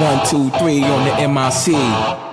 One, two, three on the MIC.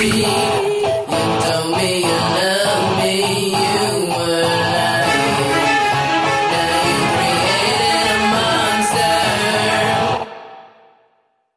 be.